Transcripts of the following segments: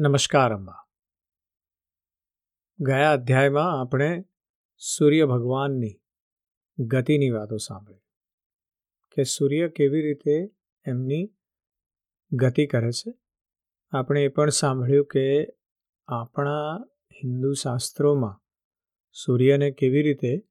નમસ્કાર, અંબા. ગયા અધ્યાયમાં આપણે સૂર્ય ભગવાનની ગતિની વાતો સાંભળી કે સૂર્ય કેવી રીતે એમની ગતિ કરે છે. આપણે એ પણ સાંભળ્યું કે આપણા હિન્દુ શાસ્ત્રોમાં સૂર્યને કેવી રીતે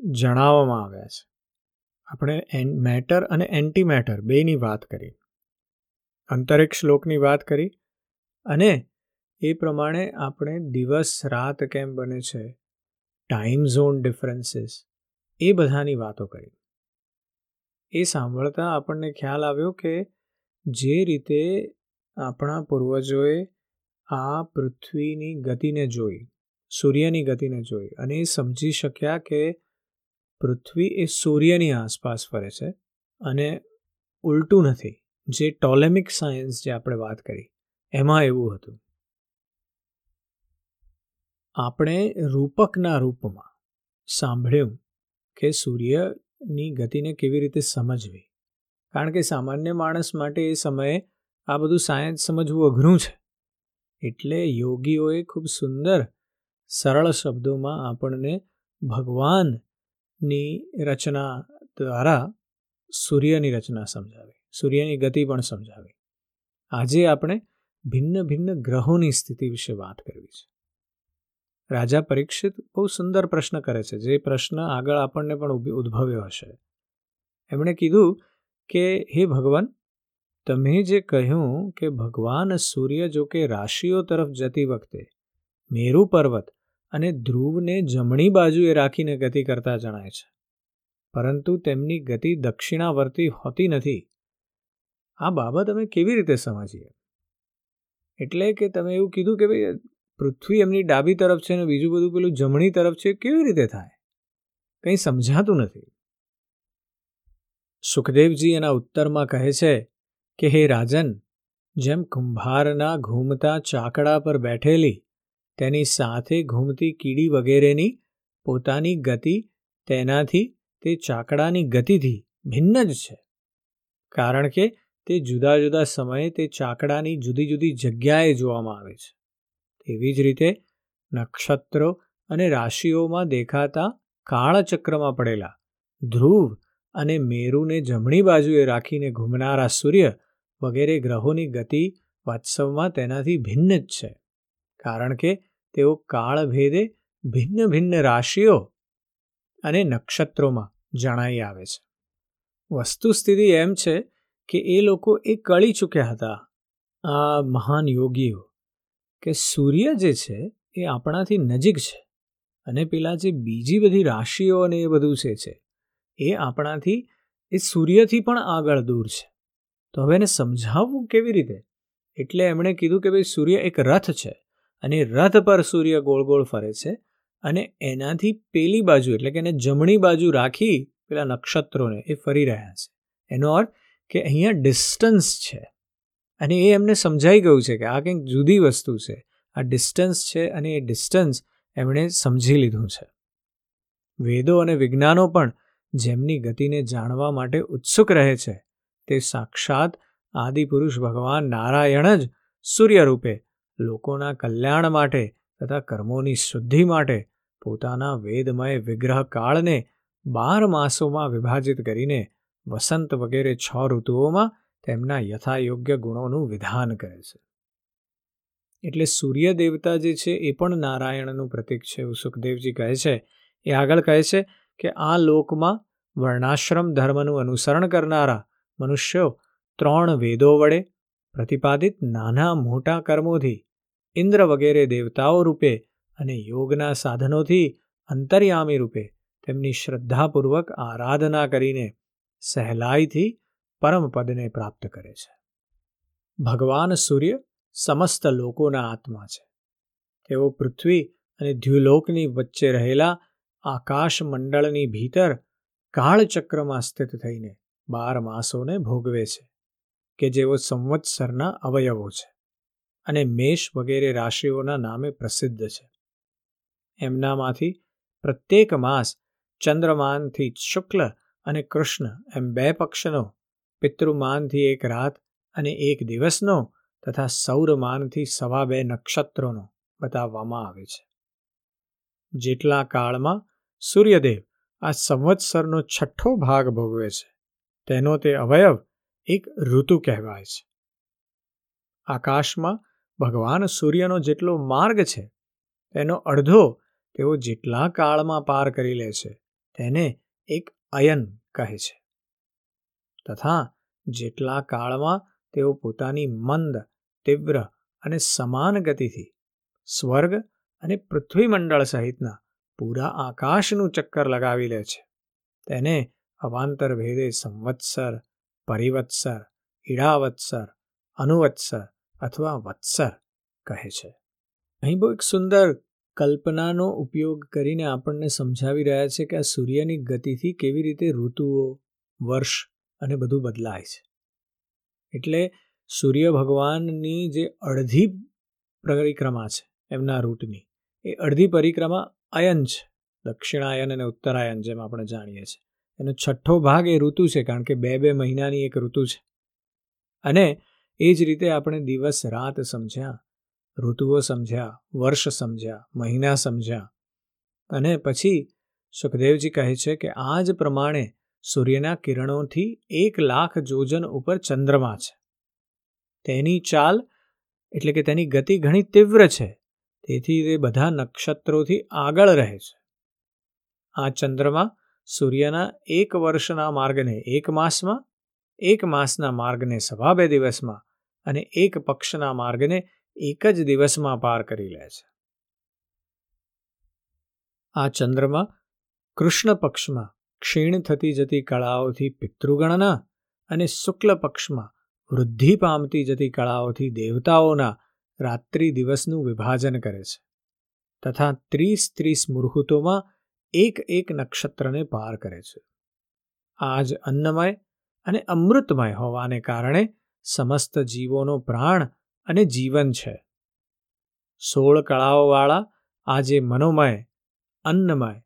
જણાવવામાં આવ્યા છે. આપણે મેટર અને એન્ટી મેટર બેની વાત કરી. અંતરિક્ષ લોકની વાત કરી. અને એ પ્રમાણે આપણે દિવસ રાત કેમ બને છે? ટાઈમ ઝોન ડિફરન્સીસ એ બધાની વાતો કરી. એ સાંભળતા આપણને ખ્યાલ આવ્યો કે જે રીતે આપણા પૂર્વજોએ આ પૃથ્વીની ગતિને જોઈ, સૂર્યની ગતિને જોઈ અને એ સમજી શક્યા કે પૃથ્વી એ સૂર્યની આસપાસ ફરે છે અને ઉલટું નથી. જે ટોલેમિક સાયન્સ જે આપણે વાત કરી એમાં એવું હતું. આપણે રૂપકના રૂપમાં સાંભળ્યું કે સૂર્યની ગતિને કેવી રીતે સમજવી. કારણ કે સામાન્ય માણસ માટે એ સમયે આ બધું સાયન્સ સમજવું અઘરું છે. એટલે યોગીઓએ ખૂબ સુંદર, સરળ શબ્દોમાં આપણને ભગવાનની રચના દ્વારા સૂર્યની રચના સમજાવી, સૂર્યની ગતિ પણ સમજાવી. આજે આપણે ભિન્ન ભિન્ન ગ્રહોની સ્થિતિ વિશે વાત કરવી છે. રાજા પરીક્ષિત બહુ સુંદર પ્રશ્ન કરે છે. જે પ્રશ્ન આગળ આપણને પણ ઉદ્ભવ્યો હશે. એમણે કીધું કે, હે ભગવાન, તમે જે કહ્યું કે ભગવાન સૂર્ય જો કે રાશિઓ તરફ જતી વખતે મેરુ પર્વત અને ધ્રુવને જમણી બાજુએ રાખીને ગતિ કરતા જણાય છે. પરંતુ તેમની ગતિ દક્ષિણાવર્તી હોતી નથી. આ બાબત અમે કેવી રીતે સમજીએ? એટલે કે તમે એવું કીધું કે ભાઈ, પૃથ્વી એમની ડાબી તરફ છે અને બીજું બધું પેલું જમણી તરફ છે, કેવી રીતે થાય? કંઈ સમજાતું નથી. સુખદેવજી એના ઉત્તરમાં કહે છે કે, હે રાજન, જેમ કુંભારના ઘૂમતા ચાકડા પર બેઠેલી, તેની સાથે ઘૂમતી કીડી વગેરેની પોતાની ગતિ, તેનાથી તે ચાકડાની ગતિથી ભિન્ન જ છે. કારણ કે તે જુદા જુદા સમયે તે ચાકડાની જુદી જુદી જગ્યાએ જોવામાં આવે છે. તેવી જ રીતે નક્ષત્રો અને રાશિઓમાં દેખાતા કાળચક્રમાં પડેલા ધ્રુવ અને મેરુને જમણી બાજુએ રાખીને ઘૂમનારા સૂર્ય વગેરે ગ્રહોની ગતિ વાત્સવમાં તેનાથી ભિન્ન જ છે. કારણ કે તેઓ કાળભેદે ભિન્ન ભિન્ન રાશિઓ અને નક્ષત્રોમાં જણાઈ આવે છે. વસ્તુસ્થિતિ એમ છે કે એ લોકો એ કળી ચૂક્યા હતા. આ મહાન યોગીઓ કે સૂર્ય જે છે એ આપણાથી નજીક છે અને પેલા જે બીજી બધી રાશિઓ અને એ બધું છે છે એ આપણાથી, એ સૂર્યથી પણ આગળ દૂર છે. તો હવે એને સમજાવવું કેવી રીતે? એટલે એમણે કીધું કે ભાઈ સૂર્ય એક રથ છે અને રથ પર સૂર્ય ગોળ ગોળ ફરે છે અને એનાથી પેલી બાજુ એટલે કે એને જમણી બાજુ રાખી પેલા નક્ષત્રોને એ ફરી રહ્યા છે. એનો અર્થ કે અહીંયા ડિસ્ટન્સ છે. અને એ એમને સમજાઈ ગયું છે કે આ કંઈક જુદી વસ્તુ છે. આ ડિસ્ટન્સ છે અને એ ડિસ્ટન્સ એમણે સમજી લીધું છે. વેદો અને વિજ્ઞાનો પણ જેમની ગતિને જાણવા માટે ઉત્સુક રહે છે, તે સાક્ષાત આદિપુરુષ ભગવાન નારાયણ જ સૂર્ય રૂપે લોકોના કલ્યાણ માટે તથા કર્મોની શુદ્ધિ માટે પોતાના વેદમય વિગ્રહ કાળને બાર માસોમાં વિભાજિત કરીને વસંત વગેરે છ ઋતુઓમાં તેમના યથાયોગ્ય ગુણોનું વિધાન કરે છે. એટલે સૂર્ય દેવતા જે છે એ પણ નારાયણનું પ્રતીક છે એવું સુખદેવજી કહે છે. એ આગળ કહે છે કે આ લોકમાં વર્ણાશ્રમ ધર્મનું અનુસરણ કરનારા મનુષ્યો ત્રણ વેદો વડે પ્રતિપાદિત નાના મોટા કર્મોથી ઇન્દ્ર વગેરે દેવતાઓ રૂપે અને યોગના સાધનોથી અંતર્યામી રૂપે તેમની શ્રદ્ધાપૂર્વક આરાધના કરીને સહેલાઈથી પરમપદને પ્રાપ્ત કરે છે. ભગવાન સૂર્ય સમસ્ત લોકોના આત્મા છે. તેઓ પૃથ્વી અને દ્યુલોકની વચ્ચે રહેલા આકાશ મંડળની ભીતર કાળચક્રમાં સ્થિત થઈને બાર માસોને ભોગવે છે, કે જેઓ સંવત્સરના અવયવો છે અને મેષ વગેરે રાશિઓના નામે પ્રસિદ્ધ છે. એમનામાંથી પ્રત્યેક માસ ચંદ્રમાનથી શુક્લ અને કૃષ્ણ એમ બે પક્ષનો, પિતૃમાનથી એક રાત અને એક દિવસનો તથા સૌરમાનથી સવા બે નક્ષત્રોનો બતાવવામાં આવે છે. જેટલા કાળમાં સૂર્યદેવ આ સંવત્સરનો છઠ્ઠો ભાગ ભોગવે છે, તેનો તે અવયવ એક ઋતુ કહેવાય છે. આકાશમાં ભગવાન સૂર્યનો જેટલો માર્ગ છે, તેનો અડધો તેઓ જેટલા કાળમાં પાર કરી લે છે, તેને એક અયન કહે છે. તથા જેટલા કાળમાં તેઓ પોતાની મંદ, તીવ્ર અને સમાન ગતિથી સ્વર્ગ અને પૃથ્વીમંડળ સહિતના પૂરા આકાશનું ચક્કર લગાવી લે છે. તેને અવાંતર ભેદે સંવત્સર, પરિવત્સર, ઈડાવત્સર, અનુવત્સર અથવા વત્સર કહે છે. અહીં બહુ એક સુંદર કલ્પનાનો ઉપયોગ કરીને આપણને સમજાવી રહ્યા છે કે આ સૂર્યની ગતિથી કેવી રીતે ઋતુઓ, વર્ષ અને બધું બદલાય છે. એટલે સૂર્ય ભગવાનની જે અડધી પરિક્રમા છે, એમના રૂટની, એ અડધી પરિક્રમા અયન છે, દક્ષિણાયન અને ઉત્તરાયન જેમ આપણે જાણીએ છીએ. એનો છઠ્ઠો ભાગ એ ઋતુ છે, કારણ કે બે બે મહિનાની એક ઋતુ છે. અને એ જ રીતે આપણે દિવસ રાત સમજ્યા ઋતુઓ સમજ્યા, વર્ષ સમજ્યા, મહિના સમજ્યા. અને પછી સુખદેવજી કહે છે કે આ જ પ્રમાણે સૂર્યના કિરણોથી એક લાખ જોજન ઉપર ચંદ્રમા છે. તેની ચાલ એટલે કે તેની ગતિ ઘણી તીવ્ર છે. તેથી તે બધા નક્ષત્રોથી આગળ રહે છે. આ ચંદ્રમા સૂર્યના એક વર્ષના માર્ગને એક માસમાં, એક માસના માર્ગને સવા બે દિવસમાં અને એક પક્ષના માર્ગને એક જ દિવસમાં પાર કરી લે છે. આ ચંદ્રમાં કૃષ્ણ પક્ષમાં ક્ષીણ થતી જતી કળાઓથી પિતૃગણના અને શુક્લ પક્ષમાં વૃદ્ધિ પામતી જતી કળાઓથી દેવતાઓના રાત્રિ દિવસનું વિભાજન કરે છે તથા ત્રીસ ત્રીસ મુહૂર્તોમાં એક એક નક્ષત્રને પાર કરે છે. આજ અન્નમય અને અમૃતમય હોવાને કારણે સમસ્ત જીવોનો પ્રાણ અને જીવન છે. સોળ કળાઓવાળા આ જે મનોમય, અન્નમય,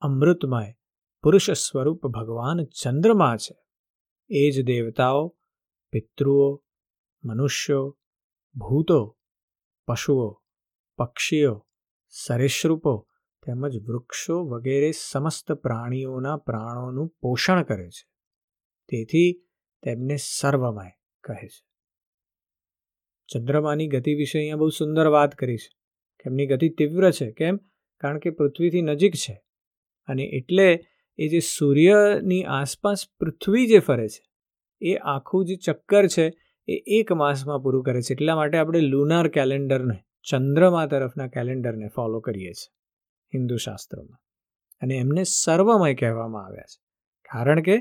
અમૃતમય, પુરુષ સ્વરૂપ ભગવાન ચંદ્રમા છે. એ જ દેવતાઓ, પિતૃઓ, મનુષ્યો, ભૂતો, પશુઓ, પક્ષીઓ, સરીસૃપો તેમજ વૃક્ષો વગેરે સમસ્ત પ્રાણીઓના પ્રાણોનું પોષણ કરે છે. તેથી તેમને સર્વમય કહે છે. ચંદ્રમાની ગતિ વિશે અહીંયા બહુ સુંદર વાત કરી છે. કે એમની ગતિ તીવ્ર છે, કેમ? કારણ કે પૃથ્વીથી નજીક છે. અને એટલે એ જે સૂર્યની આસપાસ પૃથ્વી જે ફરે છે, એ આખું જે ચક્કર છે, એ એક માસમાં પૂરું કરે છે. એટલા માટે આપણે લુનાર કેલેન્ડરને, ચંદ્રમા તરફના કેલેન્ડરને ફોલો કરીએ છીએ, હિન્દુ શાસ્ત્રોમાં. અને એમને સર્વમય કહેવામાં આવ્યા છે. કારણ કે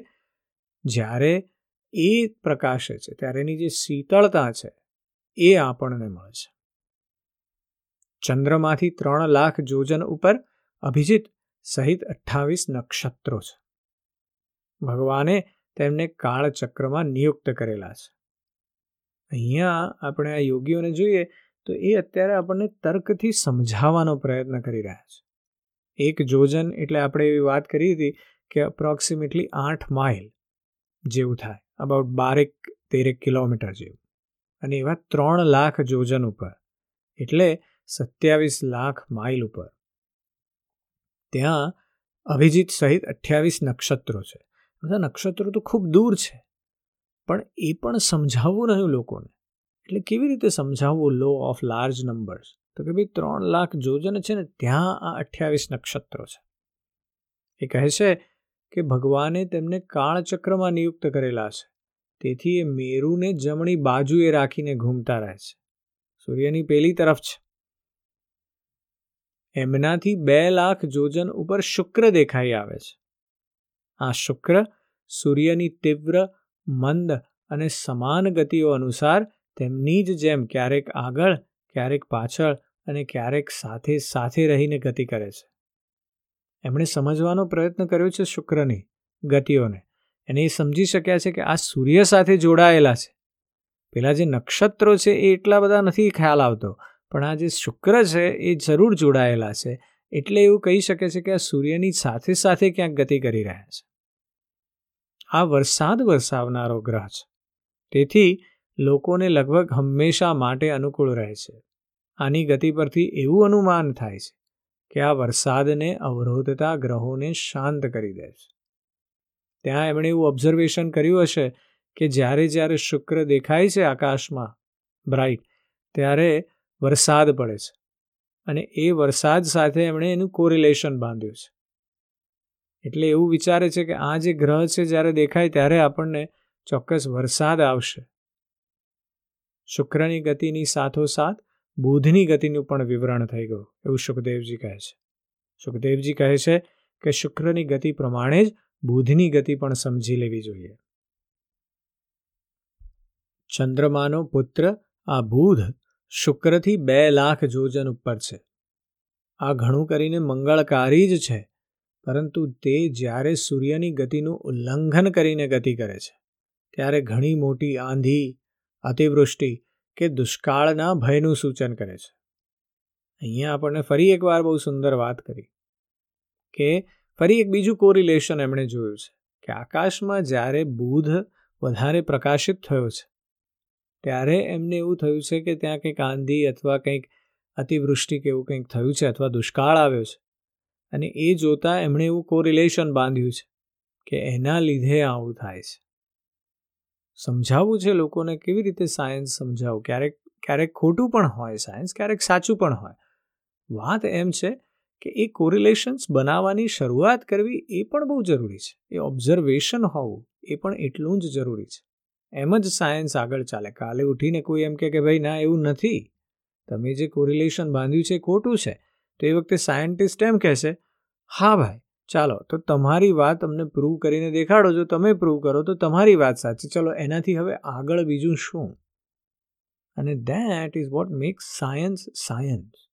જ્યારે એ પ્રકાશે છે, ત્યારે એની જે શીતળતા છે એ આપણને મળે છે. ચંદ્રમાંથી ત્રણ લાખ જોજન ઉપર અભિજીત સહિત અઠ્ઠાવીસ નક્ષત્રો છે. ભગવાને તેમને કાળચક્રમાં નિયુક્ત કરેલા છે. અહીંયા આપણે આ યોગીઓને જોઈએ તો એ અત્યારે આપણને તર્કથી સમજાવવાનો પ્રયત્ન કરી રહ્યા છે. એક જોજન એટલે આપણે એવી વાત કરી હતી કે અપ્રોક્સિમેટલી આઠ માઇલ જેવું થાય અબાઉટ બારેક તેરેક કિલોમીટર જેવું. અને એવા ત્રણ લાખ જોજન ઉપર, એટલે સત્યાવીસ લાખ માઇલ ઉપર. ત્યાં અભિજીત સહિત અઠ્યાવીસ નક્ષત્રો છે. બધા નક્ષત્રો તો ખૂબ દૂર છે, પણ એ પણ સમજાવવું રહ્યું લોકોને. એટલે કેવી રીતે સમજાવવું લો ઓફ લાર્જ નંબર્સ તો કે ભાઈ ત્રણ લાખ જોજન છે ને, ત્યાં આ અઠ્યાવીસ નક્ષત્રો છે. એ કહે છે કે ભગવાને તેમને કાળચક્રમાં નિયુક્ત કરેલા છે. તેથી એ મેરુને જમણી બાજુએ રાખીને ઘૂમતા રહે છે. સૂર્યની પેલી તરફ છે. એમનાથી બે લાખ જોજન ઉપર શુક્ર દેખાઈ આવે છે. આ શુક્ર સૂર્યની તીવ્ર, મંદ અને સમાન ગતિઓ અનુસાર તેમની જ જેમ ક્યારેક આગળ, ક્યારેક પાછળ અને ક્યારેક સાથે સાથે રહીને ગતિ કરે છે. એમણે સમજવાનો પ્રયત્ન કર્યો છે શુક્રની ગતિઓને. અને એ સમજી શક્યા છે કે આ સૂર્ય સાથે જોડાયેલા છે. પેલા જે નક્ષત્રો છે એ એટલા બધા નથી ખ્યાલ આવતો, પણ આ જે શુક્ર છે એ જરૂર જોડાયેલા છે, એટલે એવું કહી શકે છે કે આ સૂર્યની સાથે સાથે ક્યાંક ગતિ કરી રહ્યા છે. આ વરસાદ વરસાવનારો ગ્રહ છે. તેથી લોકોને લગભગ હંમેશા માટે અનુકૂળ રહે છે. આની ગતિ પરથી એવું અનુમાન થાય છે કે આ વરસાદને અવરોધતા ગ્રહોને શાંત કરી દે છે. ત્યાં એમણે એવું ઓબ્ઝર્વેશન કર્યું હશે કે જ્યારે જ્યારે શુક્ર દેખાય છે આકાશમાં બ્રાઇટ ત્યારે વરસાદ પડે છે. અને એ વરસાદ સાથે એમણે એનું કોરિલેશન બાંધ્યું છે. એટલે એવું વિચારે છે કે આ જે ગ્રહ છે જ્યારે દેખાય ત્યારે આપણને ચોક્કસ વરસાદ આવશે. શુક્રની ગતિની સાથોસાથ બુધની ગતિનું પણ વિવરણ થઈ ગયું, એવું સુખદેવજી કહે છે. સુખદેવજી કહે છે કે શુક્રની ગતિ પ્રમાણે જ બુધની ગતિ પણ સમજી લેવી જોઈએ. ચંદ્રમાનો પુત્ર, આ બુધ, શુક્રથી બે લાખ જોજન ઉપર છે. આ ઘણું કરીને મંગળકારી જ છે, પરંતુ તે જ્યારે સૂર્યની ગતિનું ઉલ્લંઘન કરીને ગતિ કરે છે, ત્યારે ઘણી મોટી આંધી, અતિવૃષ્ટિ કે દુષ્કાળના ભયનું સૂચન કરે છે. અહીંયા આપણને ફરી એકવાર બહુ સુંદર વાત કરી કે ફરી એક બીજું કોરિલેશન એમણે જોયું છે કે આકાશમાં જ્યારે બુધ વધારે પ્રકાશિત થયો છે, ત્યારે એમને એવું થયું છે કે ત્યાં કંઈક આંધી અથવા કંઈક અતિવૃષ્ટિ કે એવું કંઈક થયું છે અથવા દુષ્કાળ આવ્યો છે. અને એ જોતાં એમણે એવું કોરિલેશન બાંધ્યું છે કે એના લીધે આવું થાય છે. સમજાવવું છે લોકોને કેવી રીતે સાયન્સ સમજાવું? ક્યારેક ક્યારેક ખોટું પણ હોય સાયન્સ ક્યારેક સાચું પણ હોય. વાત એમ છે કે એ કોરિલેશન્સ બનાવવાની શરૂઆત કરવી એ પણ બહુ જરૂરી છે. એ ઓબ્ઝર્વેશન હોવું એ પણ એટલું જ જરૂરી છે. એમ જ સાયન્સ આગળ ચાલે. કાલે ઉઠીને કોઈ એમ કે ભાઈ, ના, એવું નથી. તમે જે કોરિલેશન બાંધ્યું છે એ ખોટું છે. તો એ વખતે સાયન્ટિસ્ટ એમ કહેશે હા ભાઈ, ચાલો, તો તમારી વાત અમને પ્રૂવ કરીને દેખાડો. જો તમે પ્રૂવ કરો તો તમારી વાત સાચી. ચલો, એનાથી હવે આગળ બીજું શું? અને that is what makes science science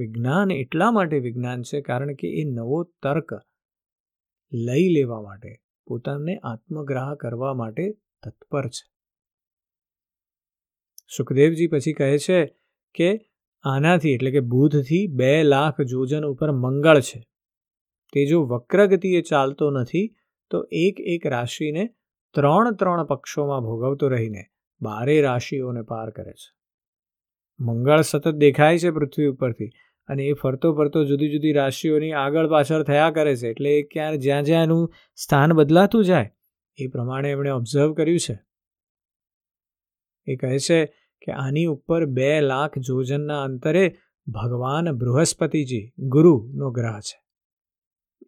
વિજ્ઞાન એટલા માટે વિજ્ઞાન છે કારણ કે એ નવો તર્ક લઈ લેવા માટે, પોતાને આત્મગ્રાહ કરવા માટે તત્પર છે. સુખદેવજી પછી કહે છે કે આનાથી એટલે કે બુધથી બે લાખ જોજન ઉપર મંગળ છે. તે જો વક્રગતિએ ચાલતો નથી, તો એક એક રાશિને ત્રણ ત્રણ પક્ષોમાં ભોગવતો રહીને બારે રાશિઓને પાર કરે છે. મંગળ સતત દેખાય છે પૃથ્વી ઉપરથી. અને એ ફરતો ફરતો જુદી જુદી રાશિઓની આગળ પાછળ થયા કરે છે, એટલે એ ક્યાં જ્યાં જ્યાં એનું સ્થાન બદલાતું જાય, એ પ્રમાણે એમણે ઓબ્ઝર્વ કર્યું છે. એ કહે છે કે આની ઉપર બે લાખ જોજનના અંતરે ભગવાન બૃહસ્પતિજી ગુરુનો ગ્રહ છે.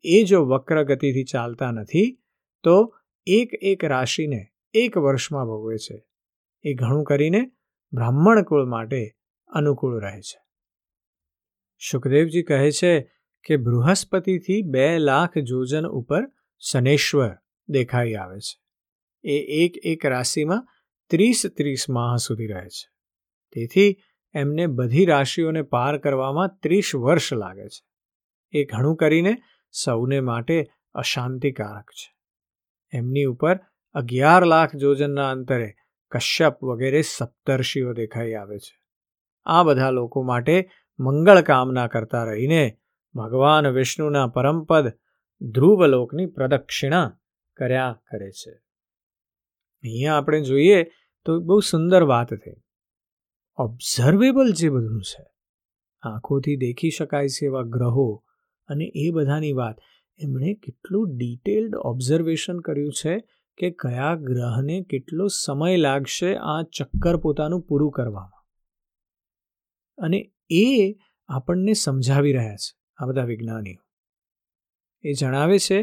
એ જો વક્ર ગતિથી ચાલતા નથી, તો એક એક રાશિને એક વર્ષમાં ભોગવે છે. એ ઘણું કરીને બ્રાહ્મણ કુળ માટે અનુકૂળ રહે છે. સુખદેવજી કહે છે કે બૃહસ્પતિથી બે લાખ જોજન ઉપર શનેશ્વર દેખાઈ આવે છે. એ એક એક રાશિમાં ત્રીસ ત્રીસ માહ સુધી રહે છે. તેથી એમને બધી રાશિઓને પાર કરવામાં ત્રીસ વર્ષ લાગે છે. એ ઘણું કરીને સૌને માટે અશાંતિકારક છે. એમની ઉપર અગિયાર લાખ જોજનના અંતરે કશ્યપ વગેરે સપ્તર્ષિઓ દેખાઈ આવે છે. આ બધા લોકો માટે મંગળ કામના કરતા રહીને ભગવાન વિષ્ણુના પરમપદ ધ્રુવલોકની પ્રદક્ષિણા કર્યા કરે છે. અહીંયા આપણે જોઈએ તો બહુ સુંદર વાત થઈ. ઓબ્ઝર્વેબલ જે બધું છે, આંખોથી દેખી શકાય છે એવા ગ્રહો અને એ બધાની વાત. એમણે કેટલું ડિટેલ્ડ ઓબ્ઝર્વેશન કર્યું છે કે કયા ગ્રહને કેટલો સમય લાગશે આ ચક્કર પોતાનું પૂરું કરવામાં. અને એ આપણને સમજાવી રહ્યા છે, આ બધા વિજ્ઞાનીઓ. એ જણાવે છે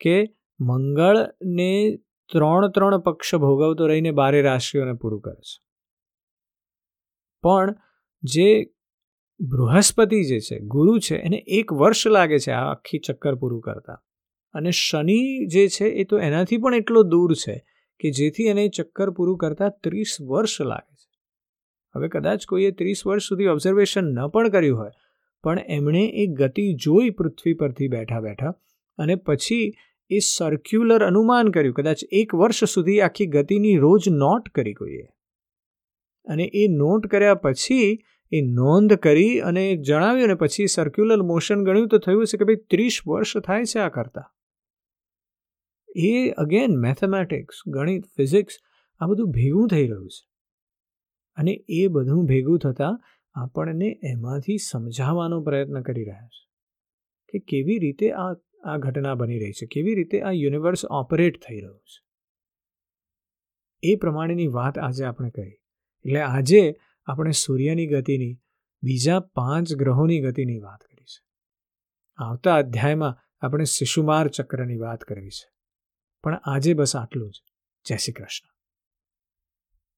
કે મંગળને ત્રણ ત્રણ પક્ષ ભોગવતો રહીને બારે રાશિઓને પૂરું કરે છે. પણ જે બૃહસ્પતિ જે છે, ગુરુ છે, એને એક વર્ષ લાગે છે આ આખી ચક્કર પૂરું કરતા. અને શનિ જે છે એ તો એનાથી પણ એટલો દૂર છે કે જેથી એને ચક્કર પૂરું કરતા ત્રીસ વર્ષ લાગે હવે કદાચ કોઈએ ત્રીસ વર્ષ સુધી ઓબ્ઝર્વેશન ન પણ કર્યું હોય, પણ એમણે એ ગતિ જોઈ પૃથ્વી પરથી બેઠા બેઠા અને પછી એ સર્ક્યુલર અનુમાન કર્યું, કદાચ એક વર્ષ સુધી આખી ગતિની રોજ નોટ કરી કોઈએ. અને એ નોટ કર્યા પછી એ નોંધ કરી અને જણાવ્યું ને પછી સર્ક્યુલર મોશન ગણ્યું તો થયું છે કે ભાઈ ત્રીસ વર્ષ થાય છે આ કરતા. એ અગેન મેથેમેટિક્સ ગણિત ફિઝિક્સ આ બધું ભેગું થઈ રહ્યું છે. અને એ બધું ભેગું થતાં આપણને એમાંથી સમજાવવાનો પ્રયત્ન કરી રહ્યા છે કે કેવી રીતે આ આ ઘટના બની રહી છે, કેવી રીતે આ યુનિવર્સ ઓપરેટ થઈ રહ્યું છે. એ પ્રમાણેની વાત આજે આપણે કરી. એટલે આજે આપણે સૂર્યની ગતિની, બીજા પાંચ ગ્રહોની ગતિની વાત કરી છે. આવતા અધ્યાયમાં આપણે શિશુમાર ચક્રની વાત કરવી છે. પણ આજે બસ આટલું જ. જય શ્રી કૃષ્ણ.